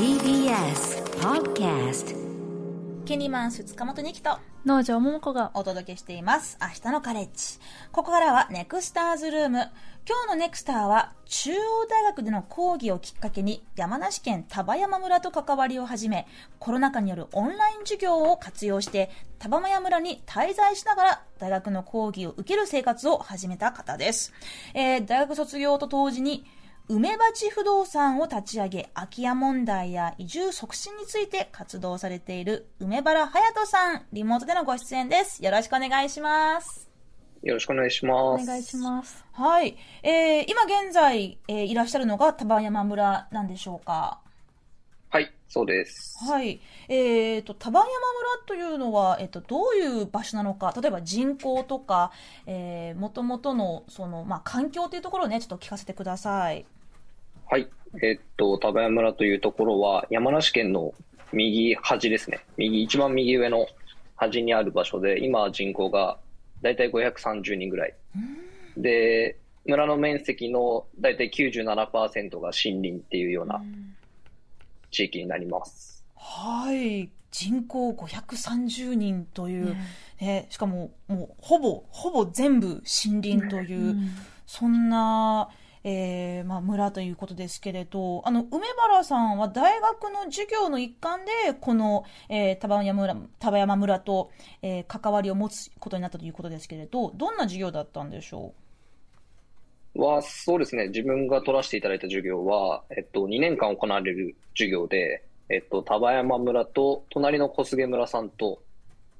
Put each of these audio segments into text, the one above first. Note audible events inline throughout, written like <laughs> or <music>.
TBS Podcast ケニマンス塚本二木と農場桃子がお届けしています。明日のカレッジ。ここからはネクスターズルーム。今日のネクスターは中央大学での講義をきっかけに山梨県丹波山村と関わりを始め、コロナ禍によるオンライン授業を活用して丹波山村に滞在しながら大学の講義を受ける生活を始めた方です。えー大学卒業と同時に梅鉢不動産を立ち上げ、空き家問題や移住促進について活動されている梅原隼人さん、リモートでのご出演です。よろしくお願いします。よろしくお願いします。お願いします。はい。えー、今現在、えーいらっしゃるのが丹波山村なんでしょうか？はい、そうです。はい。えーと、丹波山村というのは、えっ、と、どういう場所なのか、例えば人口とか、えー、もともとの、その、まあ、環境というところをね、ちょっと聞かせてください。はい。えっと、丹波山村というところは、山梨県の右端ですね。右、一番右上の端にある場所で、今人口がだいたい530人ぐらい。で、村の面積のだいたい97%が森林っていうような地域になります。はい。人口530人という、ねしかも、もう、ほぼ、ほぼ全部森林という、そんな、えーまあ、村ということですけれど、あの、梅原さんは大学の授業の一環で、この、えー、丹波山村、丹波山村と、えー関わりを持つことになったということですけれど、どんな授業だったんでしょう？は、そうですね。自分が取らせていただいた授業は、えっと、2年間行われる授業で、えっと、丹波山村と、隣の小菅村さんと、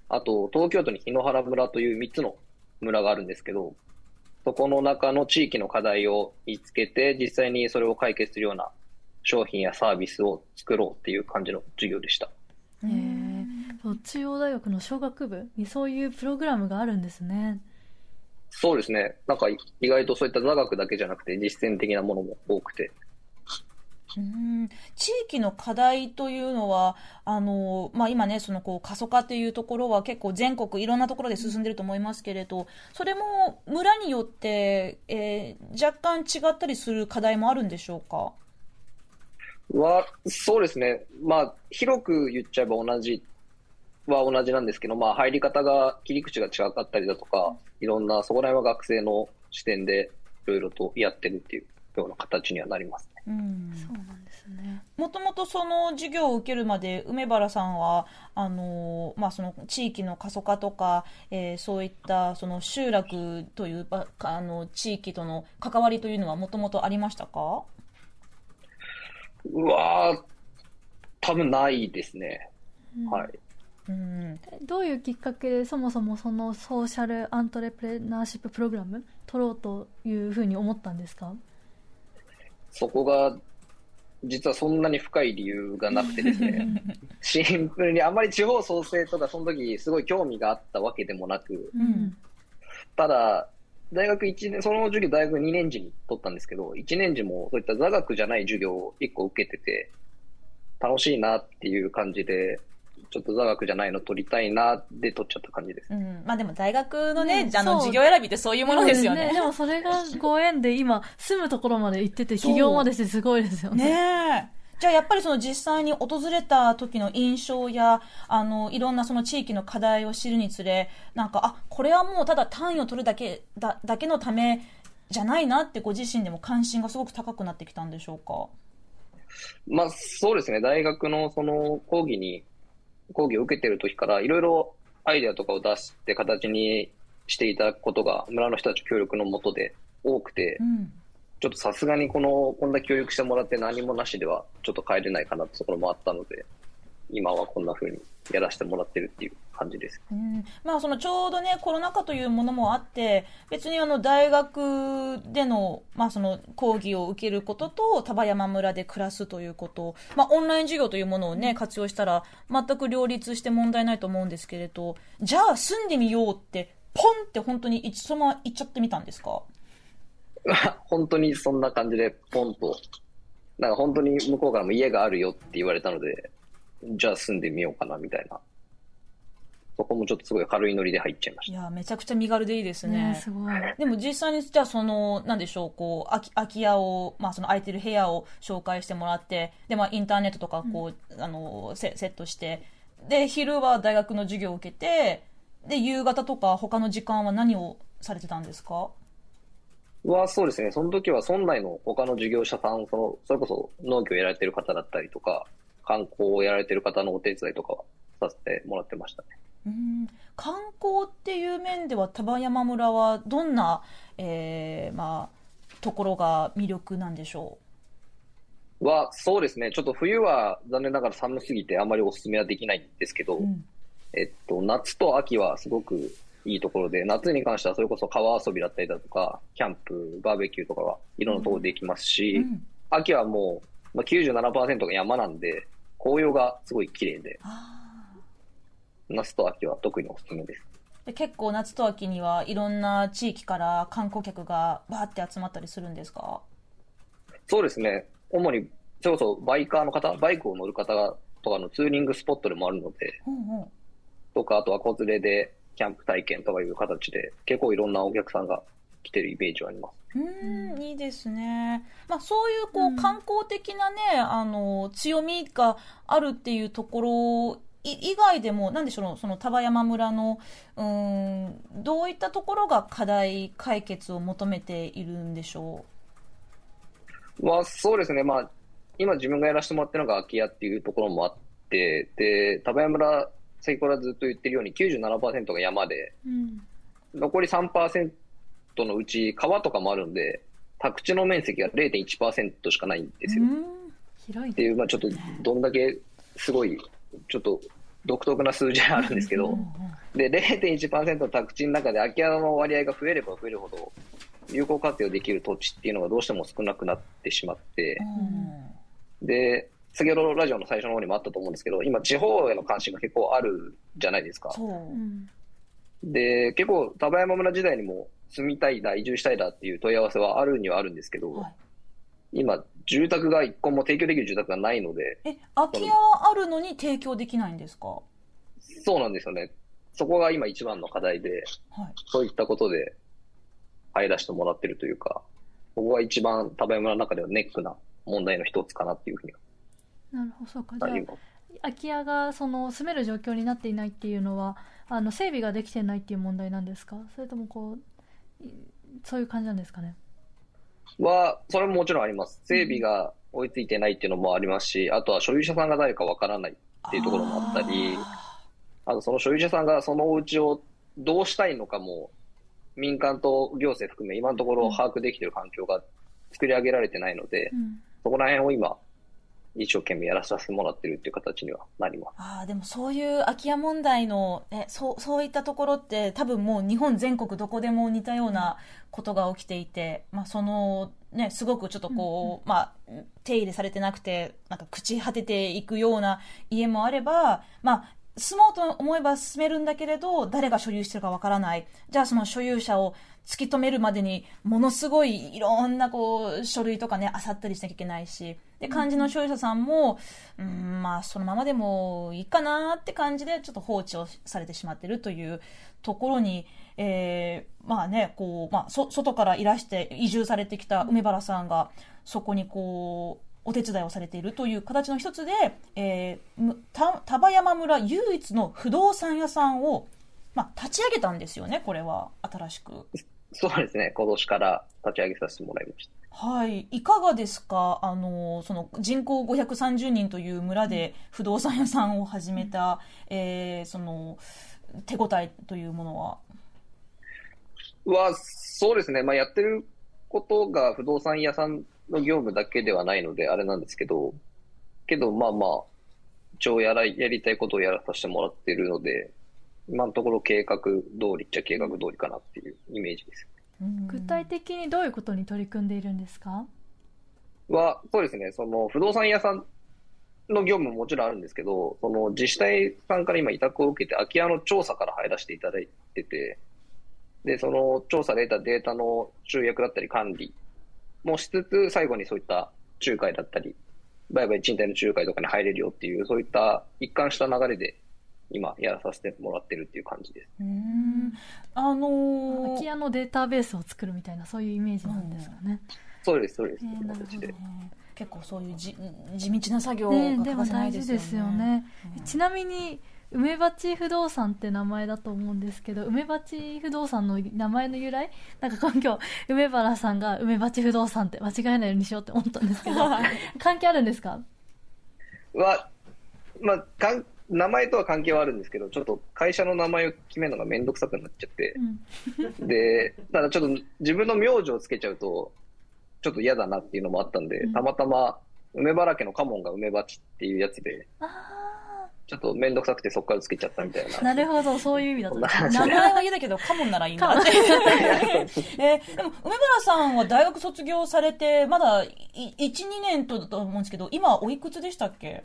あと、東京都に檜原村という3つの村があるんですけど、そこの中の地域の課題を見つけて、実際にそれを解決するような商品やサービスを作ろうっていう感じの授業でした。う。へ中央大学の商学部にそういうプログラムがあるんですね。そうですね。なんか意外とそういった座学だけじゃなくて実践的なものも多くて、うん。地域の課題というのは、あの、まあ、今ね、その、こう、過疎化っていうところは結構全国いろんなところで進んでると思いますけれど、それも村によって、えー若干違ったりする課題もあるんでしょうか？は、そうですね。まあ、広く言っちゃえば同じは同じなんですけど、まあ、入り方が、切り口が違かったりだとか、いろんな、そこら辺は学生の視点でいろいろとやってるっていう。ような形にはなりますね。うんそうなんですね。もともとその授業を受けるまで梅原さんはあの、まあ、その地域の過疎化とか、えーそういったその集落というばあの地域との関わりというのはもともとありましたか？うわー、多分ないですね。うんはい。うんどういうきっかけでそもそもそのソーシャルアントレプレナーシッププログラム取ろうというふうに思ったんですか？そこが、実はそんなに深い理由がなくてですね、<laughs> シンプルにあんまり地方創生とかその時すごい興味があったわけでもなく、うん。ただ、大学1年、その授業大学2年時に取ったんですけど、1年時もそういった座学じゃない授業を1個受けてて、楽しいなっていう感じで、ちょっと座学じゃないの取りたいなで取っちゃった感じです。うんまあ、でも大学のねあのねそう授業選びってそういうものですよね。でもそれがご縁で今住むところまで行ってて起業までしてすごいですよね。ねえ。じゃあやっぱりその実際に訪れた時の印象や、あの、いろんなその地域の課題を知るにつれ、なんか、あ、これはもうただ単位を取るだけ、だ、だけのためじゃないなってご自身でも関心がすごく高くなってきたんでしょうか？まあそうですね、大学のその講義に、講義を受けてる時からいろいろアイデアとかを出して形にしていただくことが村の人たち協力のもとで多くて、うん。ちょっとさすがにこの、こんな協力してもらって何もなしではちょっと帰れないかなってところもあったので、今はこんな風にやらせてもらってるっていう感じです。うん、まあそのちょうどねコロナ禍というものもあって別にあの大学での,、まあその講義を受けることと丹波山村で暮らすということ、まあ、オンライン授業というものをね活用したら全く両立して問題ないと思うんですけれどじゃあ住んでみようってポンって本当に一そのまま行っちゃってみたんですか？<laughs> 本当にそんな感じでポンと、なんか本当に向こうからも家があるよって言われたので、じゃあ住んでみようかなみたいな、そこもちょっとすごい軽いノリで入っちゃいました。いや、めちゃくちゃ身軽でいいですね。ねすごい。でも実際に、じゃあその、なんでしょう、こう、空き空き家を、まあその空いてる部屋を紹介してもらって、で、まあインターネットとかこう、あの、セセットして、で、昼は大学の授業を受けて、で、夕方とか他の時間は何をされてたんですか？は、そうですね。その時は村内の他の事業者さん、その、それこそ農業をやられてる方だったりとか、観光をやられてる方のお手伝いとかはさせてもらってましたね。うん観光っていう面では丹波山村はどんな、えーまあ、ところが魅力なんでしょは、そうですね。ちょっと冬は残念ながら寒すぎてあまりお勧めはできないんですけど、う、うんえっと、夏と秋はすごくいいところで、夏に関してはそれこそ川遊びだったりだとか、キャンプ、バーベキューとかはいろんなところできますし、うん秋はもう、まあ、97%が山なんで、紅葉がすごい綺麗で、あ夏と秋は特におすすめです。ーで結構夏と秋にはいろんな地域から観光客がバーって集まったりするんですか？そうですね。主に、それこそバイカーの方、バイクを乗る方がとかのツーリングスポットでもあるので、うんうんとか、あとは子連れでキャンプ体験とかいう形で、結構いろんなお客さんが来てるイメージはあります。うーんいいですね、まあ、そういうこう、うん観光的な、ね、あの強みがあるっていうところい以外でも、なんでしょう、その丹波山村のうーんどういったところが課題解決を求めているんでしょまあ、そうですね。まあ、今自分がやらせてもらってるのが空き家っていうところもあって、で、丹波山村、先ほどずっと言ってるように97%が山で、うん。残り3%のうち川とかもあるんで、宅地の面積が0.1%しかないんですよ。広いっていう、まあちょっとどんだけすごい、ちょっと独特な数字があるんですけど、で、0.1%の宅地の中で空き家の割合が増えれば増えるほど、有効活用できる土地っていうのがどうしても少なくなってしまって、で、先ほどラジオの最初の方にもあったと思うんですけど、今地方への関心が結構あるじゃないですか。で、結構丹波山村時代にも住みたいだ、移住したいだっていう問い合わせはあるにはあるんですけど、はい今、住宅が一個も提供できる住宅がないので、え空き家はあるのに提供できないんですか、はそうなんですよね。そこが今一番の課題で、い、そういったことで入らせてもらってるというか、ここが一番丹波山の中ではネックな問題の一つかなっていうふうになるほど、そうか。じゃ。あ、空き家がその住める状況になっていないっていうのは、あの整備ができてないっていう問題なんですか？それともこう、いそういう感じなんですかね。は、それももちろんあります。整備が追いついてないっていうのもありますし、あとは所有者さんが誰かわからないっていうところもあったり、あとその所有者さんがそのお家をどうしたいのかも、民間と行政含め今のところ把握できている環境が作り上げられてないのでう、ん。そこら辺を今、一生懸命やらさせてもらってるっていう形にはなります。ああでもそういう空き家問題の、ね、そうそういったところって多分もう日本全国どこでも似たようなことが起きていて、まあ、そのねすごくちょっとこう、まあ、手入れされてなくてなんか朽ち果てていくような家もあれば、まあ、住もうと思えば住めるんだけれど誰が所有してるかわからないじゃあその所有者を突き止めるまでにものすごいいろんなこう書類とかね漁ったりしなきゃいけないしで漢字の所有者さんも、うん、まあそのままでもいいかなって感じでちょっと放置をされてしまってるというところに、えーまあねこう、まあ、そ外からいらして移住されてきた梅原さんがそこにこうお手伝いをされているという形の一つで、えーむた丹波山村唯一の不動産屋さんを、まあ、立ち上げたんですよねこれは新しく。そうですね、今年から立ち上げさせてもらいました。はい、いかがですか、あのその人口530人という村で不動産屋さんを始めた、えーその手応えというものは？は、そうですね。まあ、やってることが不動産屋さんの業務だけではないので、あれなんですけど、けど、まあまあ、一応やら、やりたいことをやらさせてもらってるので、今のところ計画通りっちゃ計画通りかなっていうイメージです。具体的にどういうことに取り組んでいるんですか？は、そうですね。その、不動産屋さんの業務ももちろんあるんですけど、その自治体さんから今委託を受けて、空き家の調査から入らせていただいてて、で、その調査で得たデータの集約だったり管理もしつつ、最後にそういった仲介だったり、売買賃貸の仲介とかに入れるよっていう、そういった一貫した流れで今やらさせてもらってるっていう感じです。うんあのー空き家のデータベースを作るみたいなそういうイメージなんですかね。そうです、そうです。えーなるほど形でね結構そういうじ地道な作業がね、欠かせなでも大いですよね。事ですよね。うんちなみに梅鉢不動産って名前だと思うんですけど梅鉢不動産の名前の由来？なんか今日梅原さんが梅鉢不動産って間違えないようにしようって思ったんですけど <laughs> 関係あるんですか？は、まあ、かん名前とは関係はあるんですけど、ちょっと会社の名前を決めるのがめんどくさくなっちゃって。う、ん。で、ただちょっと自分の名字をつけちゃうと、ちょっと嫌だなっていうのもあったんで、うん。たまたま梅原家の家紋が梅鉢っていうやつで、あちょっとめんどくさくてそこからつけちゃったみたいな。あなるほどそういう意味だったんですね名前は嫌だけど、カモンならいいんだ。<laughs> って。えーでも、梅原さんは大学卒業されて、まだい1、2年とだと思うんですけど、今おいくつでしたっけ？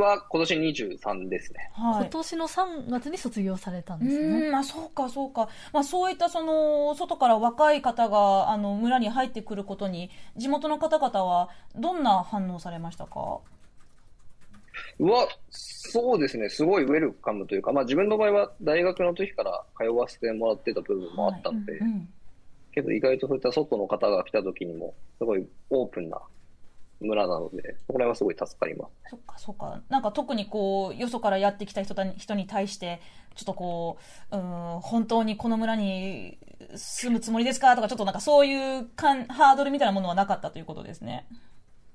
は今年23ですね。はい。今年の3月に卒業されたんうですねまあそうかそうか。まあそういったその、外から若い方が、あの、村に入ってくることに、地元の方々はどんな反応されましたか？うわ、そうですね、すごいウェルカムというか、まあ自分の場合は大学の時から通わせてもらってた部分もあったので、はいうん。けど意外とそういった外の方が来た時にも、すごいオープンな村なので、そこら辺はすごい助かります。そっかそっか。なんか特にこう、よそからやってきた人た人に対して、ちょっとこう、うん、本当にこの村に住むつもりですかとか、ちょっとなんかそういうかんハードルみたいなものはなかったということですね。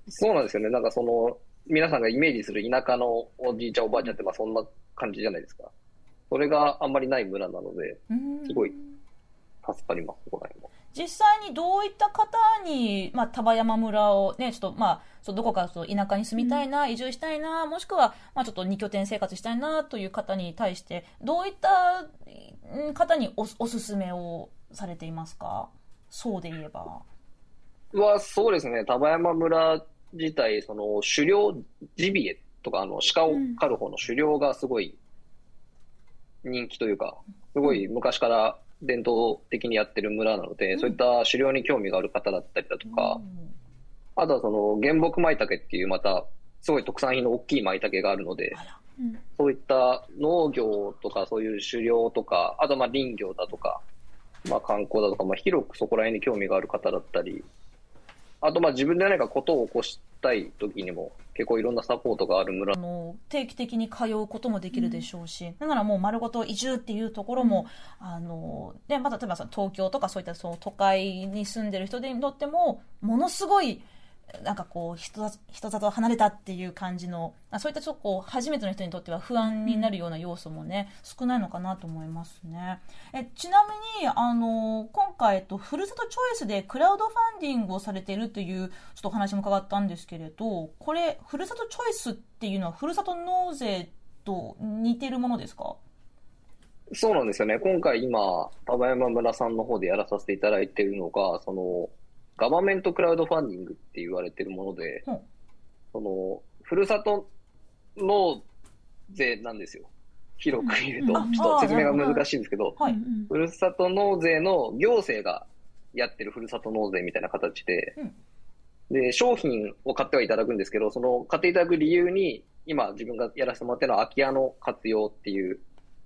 そうなんですよね、なんかその、皆さんがイメージする田舎のおじいちゃんおばあちゃんってまあそんな感じじゃないですか。それがあんまりない村なので、うんすごい助かります、そこら辺も。実際にどういった方に、まあ、丹波山村をね、ちょっと、まあ、そうどこかそう田舎に住みたいな、移住したいな、もしくは、まあ、ちょっと二拠点生活したいな、という方に対して、どういったうん方におおすすめをされていますか？そうで言えば。は、そうですね、丹波山村自体、その狩猟ジビエとか、あの、鹿を狩る方の狩猟がすごい人気というか、すごい昔から伝統的にやってる村なので、そういった狩猟に興味がある方だったりだとか、あとはその原木舞茸っていうまた、すごい特産品の大きい舞茸があるので、うん。そういった農業とか、そういう狩猟とか、あとまあ林業だとか、まあ観光だとか、まあ広くそこら辺に興味がある方だったり、あとまあ自分で何かことを起こしたい時にも結構いろんなサポートがある村。あの定期的に通うこともできるでしょうし、だからもう丸ごと移住っていうところも、あのでまあ、例えばその東京とかそういったその都会に住んでる人にとってもものすごいなんかこう人里人里離れたっていう感じのあそういったちょっとこう初めての人にとっては不安になるような要素もね、少ないのかなと思いますねえちなみにあの今回、えっと、ふるさとチョイスでクラウドファンディングをされているというちょっとお話も伺ったんですけれどこれふるさとチョイスっていうのはふるさと納税と似てるものですか？そうなんですよね。今回今、丹波山村さんの方でやらさせていただいているのが、その、ガバメントクラウドファンディングって言われてるもので、ほうその、ふるさと納税なんですよ。広く言うと、うん。ちょっと説明が難しいんですけど、ふるさと納税の行政がやってるふるさと納税みたいな形で、で、商品を買ってはいただくんですけど、その買っていただく理由に、今自分がやらせてもらってるのは空き家の活用っていう、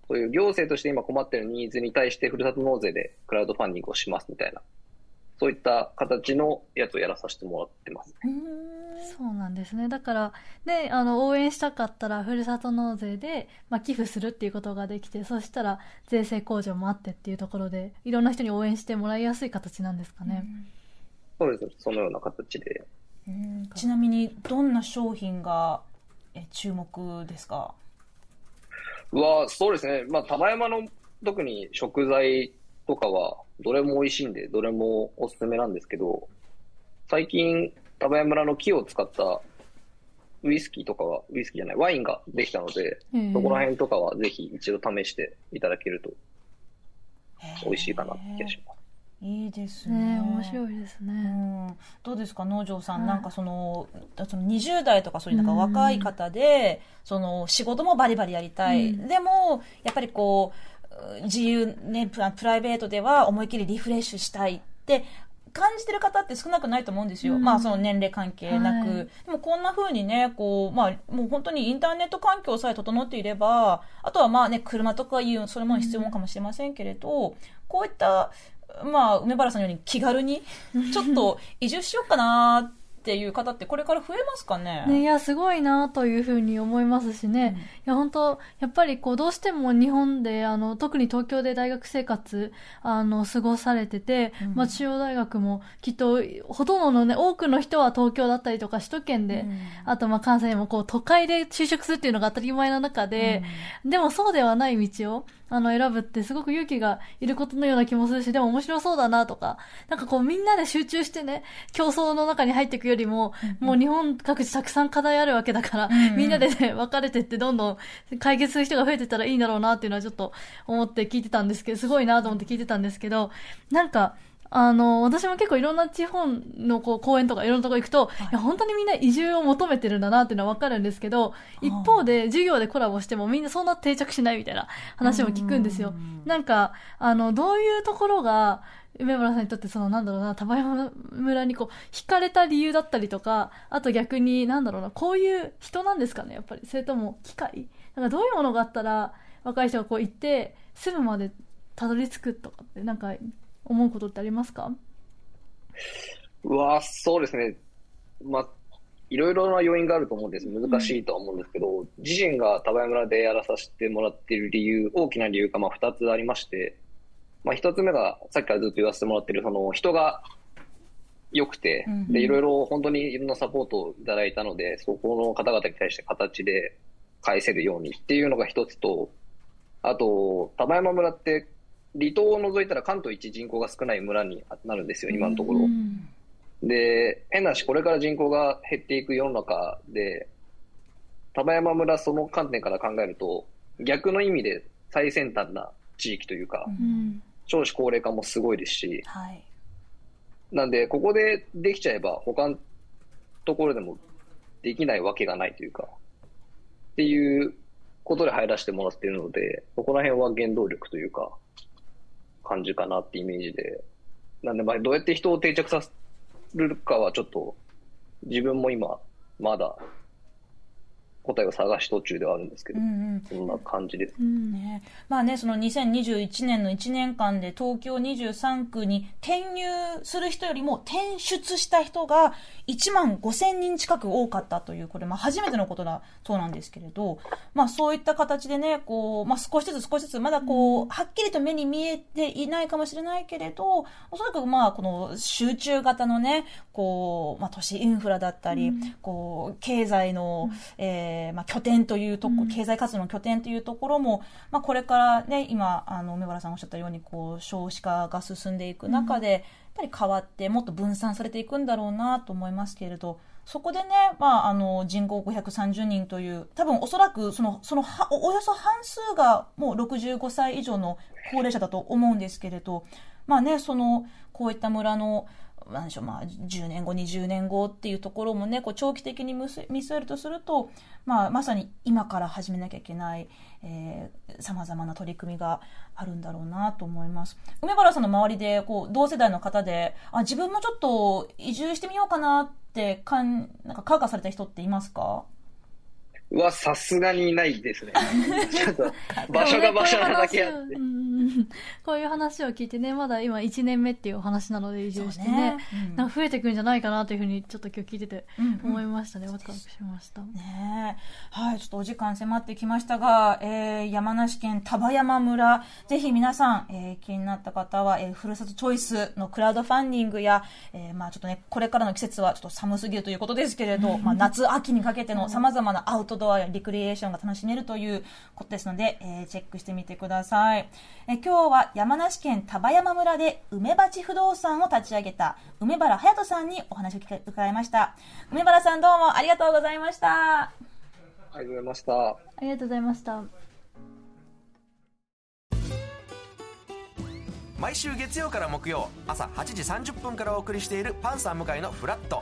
そういう行政として今困ってるニーズに対してふるさと納税でクラウドファンディングをしますみたいな、そういった形のやつをやらさせてもらってます。うーんそうなんですねだからであの応援したかったらふるさと納税で、まあ、寄付するっていうことができてそしたら税制控除もあってっていうところでいろんな人に応援してもらいやすい形なんですかね、そうです。そのような形で。うんちなみにどんな商品がえ注目ですか？は、そうですね。まあ、玉山の特に食材とかは、どれも美味しいんで、どれもおすすめなんですけど、最近、玉山村の木を使ったウイスキーとかは、ウイスキーじゃない、ワインができたので、そこら辺とかはぜひ一度試していただけると美味しいかなって気がします。いいですね。ね面白いですうね、ん、どうですか農場さん、はい。なんかそのその20代とかそういうなんか若い方で、その仕事もバリバリやりたい、うん。でもやっぱりこう自由ねプライベートでは思いっきりリフレッシュしたいって感じてる方って少なくないと思うんですよ。うんまあその年齢関係なく。はいでもこんな風にね、こう、まあもう本当にインターネット環境さえ整っていれば、あとはまあね、車とかいう、それも必要かもしれませんけれど、こういった、まあ梅原さんのように気軽に、ちょっと移住しようかなっていう方ってこれから増えますかね？ね、いや、すごいなというふうに思いますしね。いや、本当やっぱりこう、どうしても日本で、あの、特に東京で大学生活、あの、過ごされてて、うん。まあ、中央大学も、きっと、ほとんどのね、多くの人は東京だったりとか、首都圏で、うん。あと、まあ、関西でもこう、都会で就職するっていうのが当たり前の中で、でもそうではない道を、あの、選ぶってすごく勇気がいることのような気もするし、でも面白そうだなとか、なんかこうみんなで集中してね、競争の中に入っていくよりも、もう日本各地たくさん課題あるわけだから、んうん。みんなでね、分かれてってどんどん解決する人が増えてったらいいんだろうなっていうのはちょっと思って聞いてたんですけど、すごいなと思って聞いてたんですけど、なんか、あの、私も結構いろんな地方のこう公園とかいろんなとこ行くと、い、や、本当にみんな移住を求めてるんだなっていうのはわかるんですけど、一方で授業でコラボしてもみんなそんな定着しないみたいな話も聞くんですよ。なんか、あの、どういうところが、梅村さんにとってそのなんだろうな、田山村にこう、惹かれた理由だったりとか、あと逆になんだろうな、こういう人なんですかね、やっぱり。それとも機械なんかどういうものがあったら、若い人がこう行って、住むまでたどり着くとかって、なんか思うことってありますか？うわそうですね。まあ、いろいろな要因があると思うんです。難しいとは思うんですけど、自身が田林村でやらさせてもらっている理由、大きな理由がまあ2つありまして、まあ、1つ目がさっきからずっと言わせてもらっている、その人が良くてうん、で、いろいろ本当にいろんなサポートをいただいたので、そこの方々に対して形で返せるようにっていうのが一つと、あと、田山村って離島を除いたら関東一人口が少ない村になるんですよ、今のところ。うんで、変なし、これから人口が減っていく世の中で、田山村その観点から考えると、逆の意味で最先端な地域というか、うん少子高齢化もすごいですし、はい。なんで、ここでできちゃえば、他のところでもできないわけがないというか、っていうことで入らせてもらっているので、そこら辺は原動力というか、感じかなってイメージで。なんで、まあ、どうやって人を定着させるかはちょっと、自分も今、まだ、答えを探し途中ではあるんですけど、うんうん。そんな感じです。うんね、まあね、その2021年の1年間で東京23区に転入する人よりも転出した人が1万5000人近く多かったという、これまあ初めてのことだそうなんですけれど、まあそういった形でね、こう、まあ少しずつ少しずつまだこう、はっきりと目に見えていないかもしれないけれど、おそらくまあこの集中型のね、こう、まあ都市インフラだったり、こう、経済の、えーまあ拠点というとこ、経済活動の拠点というところも、まあこれからね、今、あの、梅原さんおっしゃったように、こう、少子化が進んでいく中で、やっぱり変わって、もっと分散されていくんだろうなと思いますけれど、そこでね、まあ、あの、人口530人という、多分おそらく、その、そのは、おおよそ半数がもう65歳以上の高齢者だと思うんですけれど、まあね、その、こういった村の、何でしょう、まあ、10年後、20年後っていうところもね、こう長期的に見据え見据えるとすると、まあ、まさに今から始めなきゃいけない、えー、様々な取り組みがあるんだろうなと思います。梅原さんの周りで、こう、同世代の方で、あ、自分もちょっと移住してみようかなって、かん、なんか、感化された人っていますか？うわ、さすがにいないですね。<laughs> ちょっと、場所が場所なだけあってこういう話を。聞いてね、まだ今1年目っていうお話なので移住してね、うんなんか増えてくるんじゃないかなというふうにちょっと今日聞いてて思いましたね。ワクワクしました。ねえ。はい、ちょっとお時間迫ってきましたが、えー、山梨県丹波山村、ぜひ皆さん、えー、気になった方は、えー、ふるさとチョイスのクラウドファンディングや、えー、まあちょっとね、これからの季節はちょっと寒すぎるということですけれど、まあ夏、秋にかけての様々なアウトドアやリクリエーションが楽しめるということですので、えー、チェックしてみてください。えー、今日は山梨県丹波山村で梅鉢不動産を立ち上げた梅原隼人さんにお話を伺いました。梅原さんどうもありがとうございました。ありがとうございました。ありがとうございました。毎週月曜から木曜朝8時30分からお送りしているパンサー向井のフラット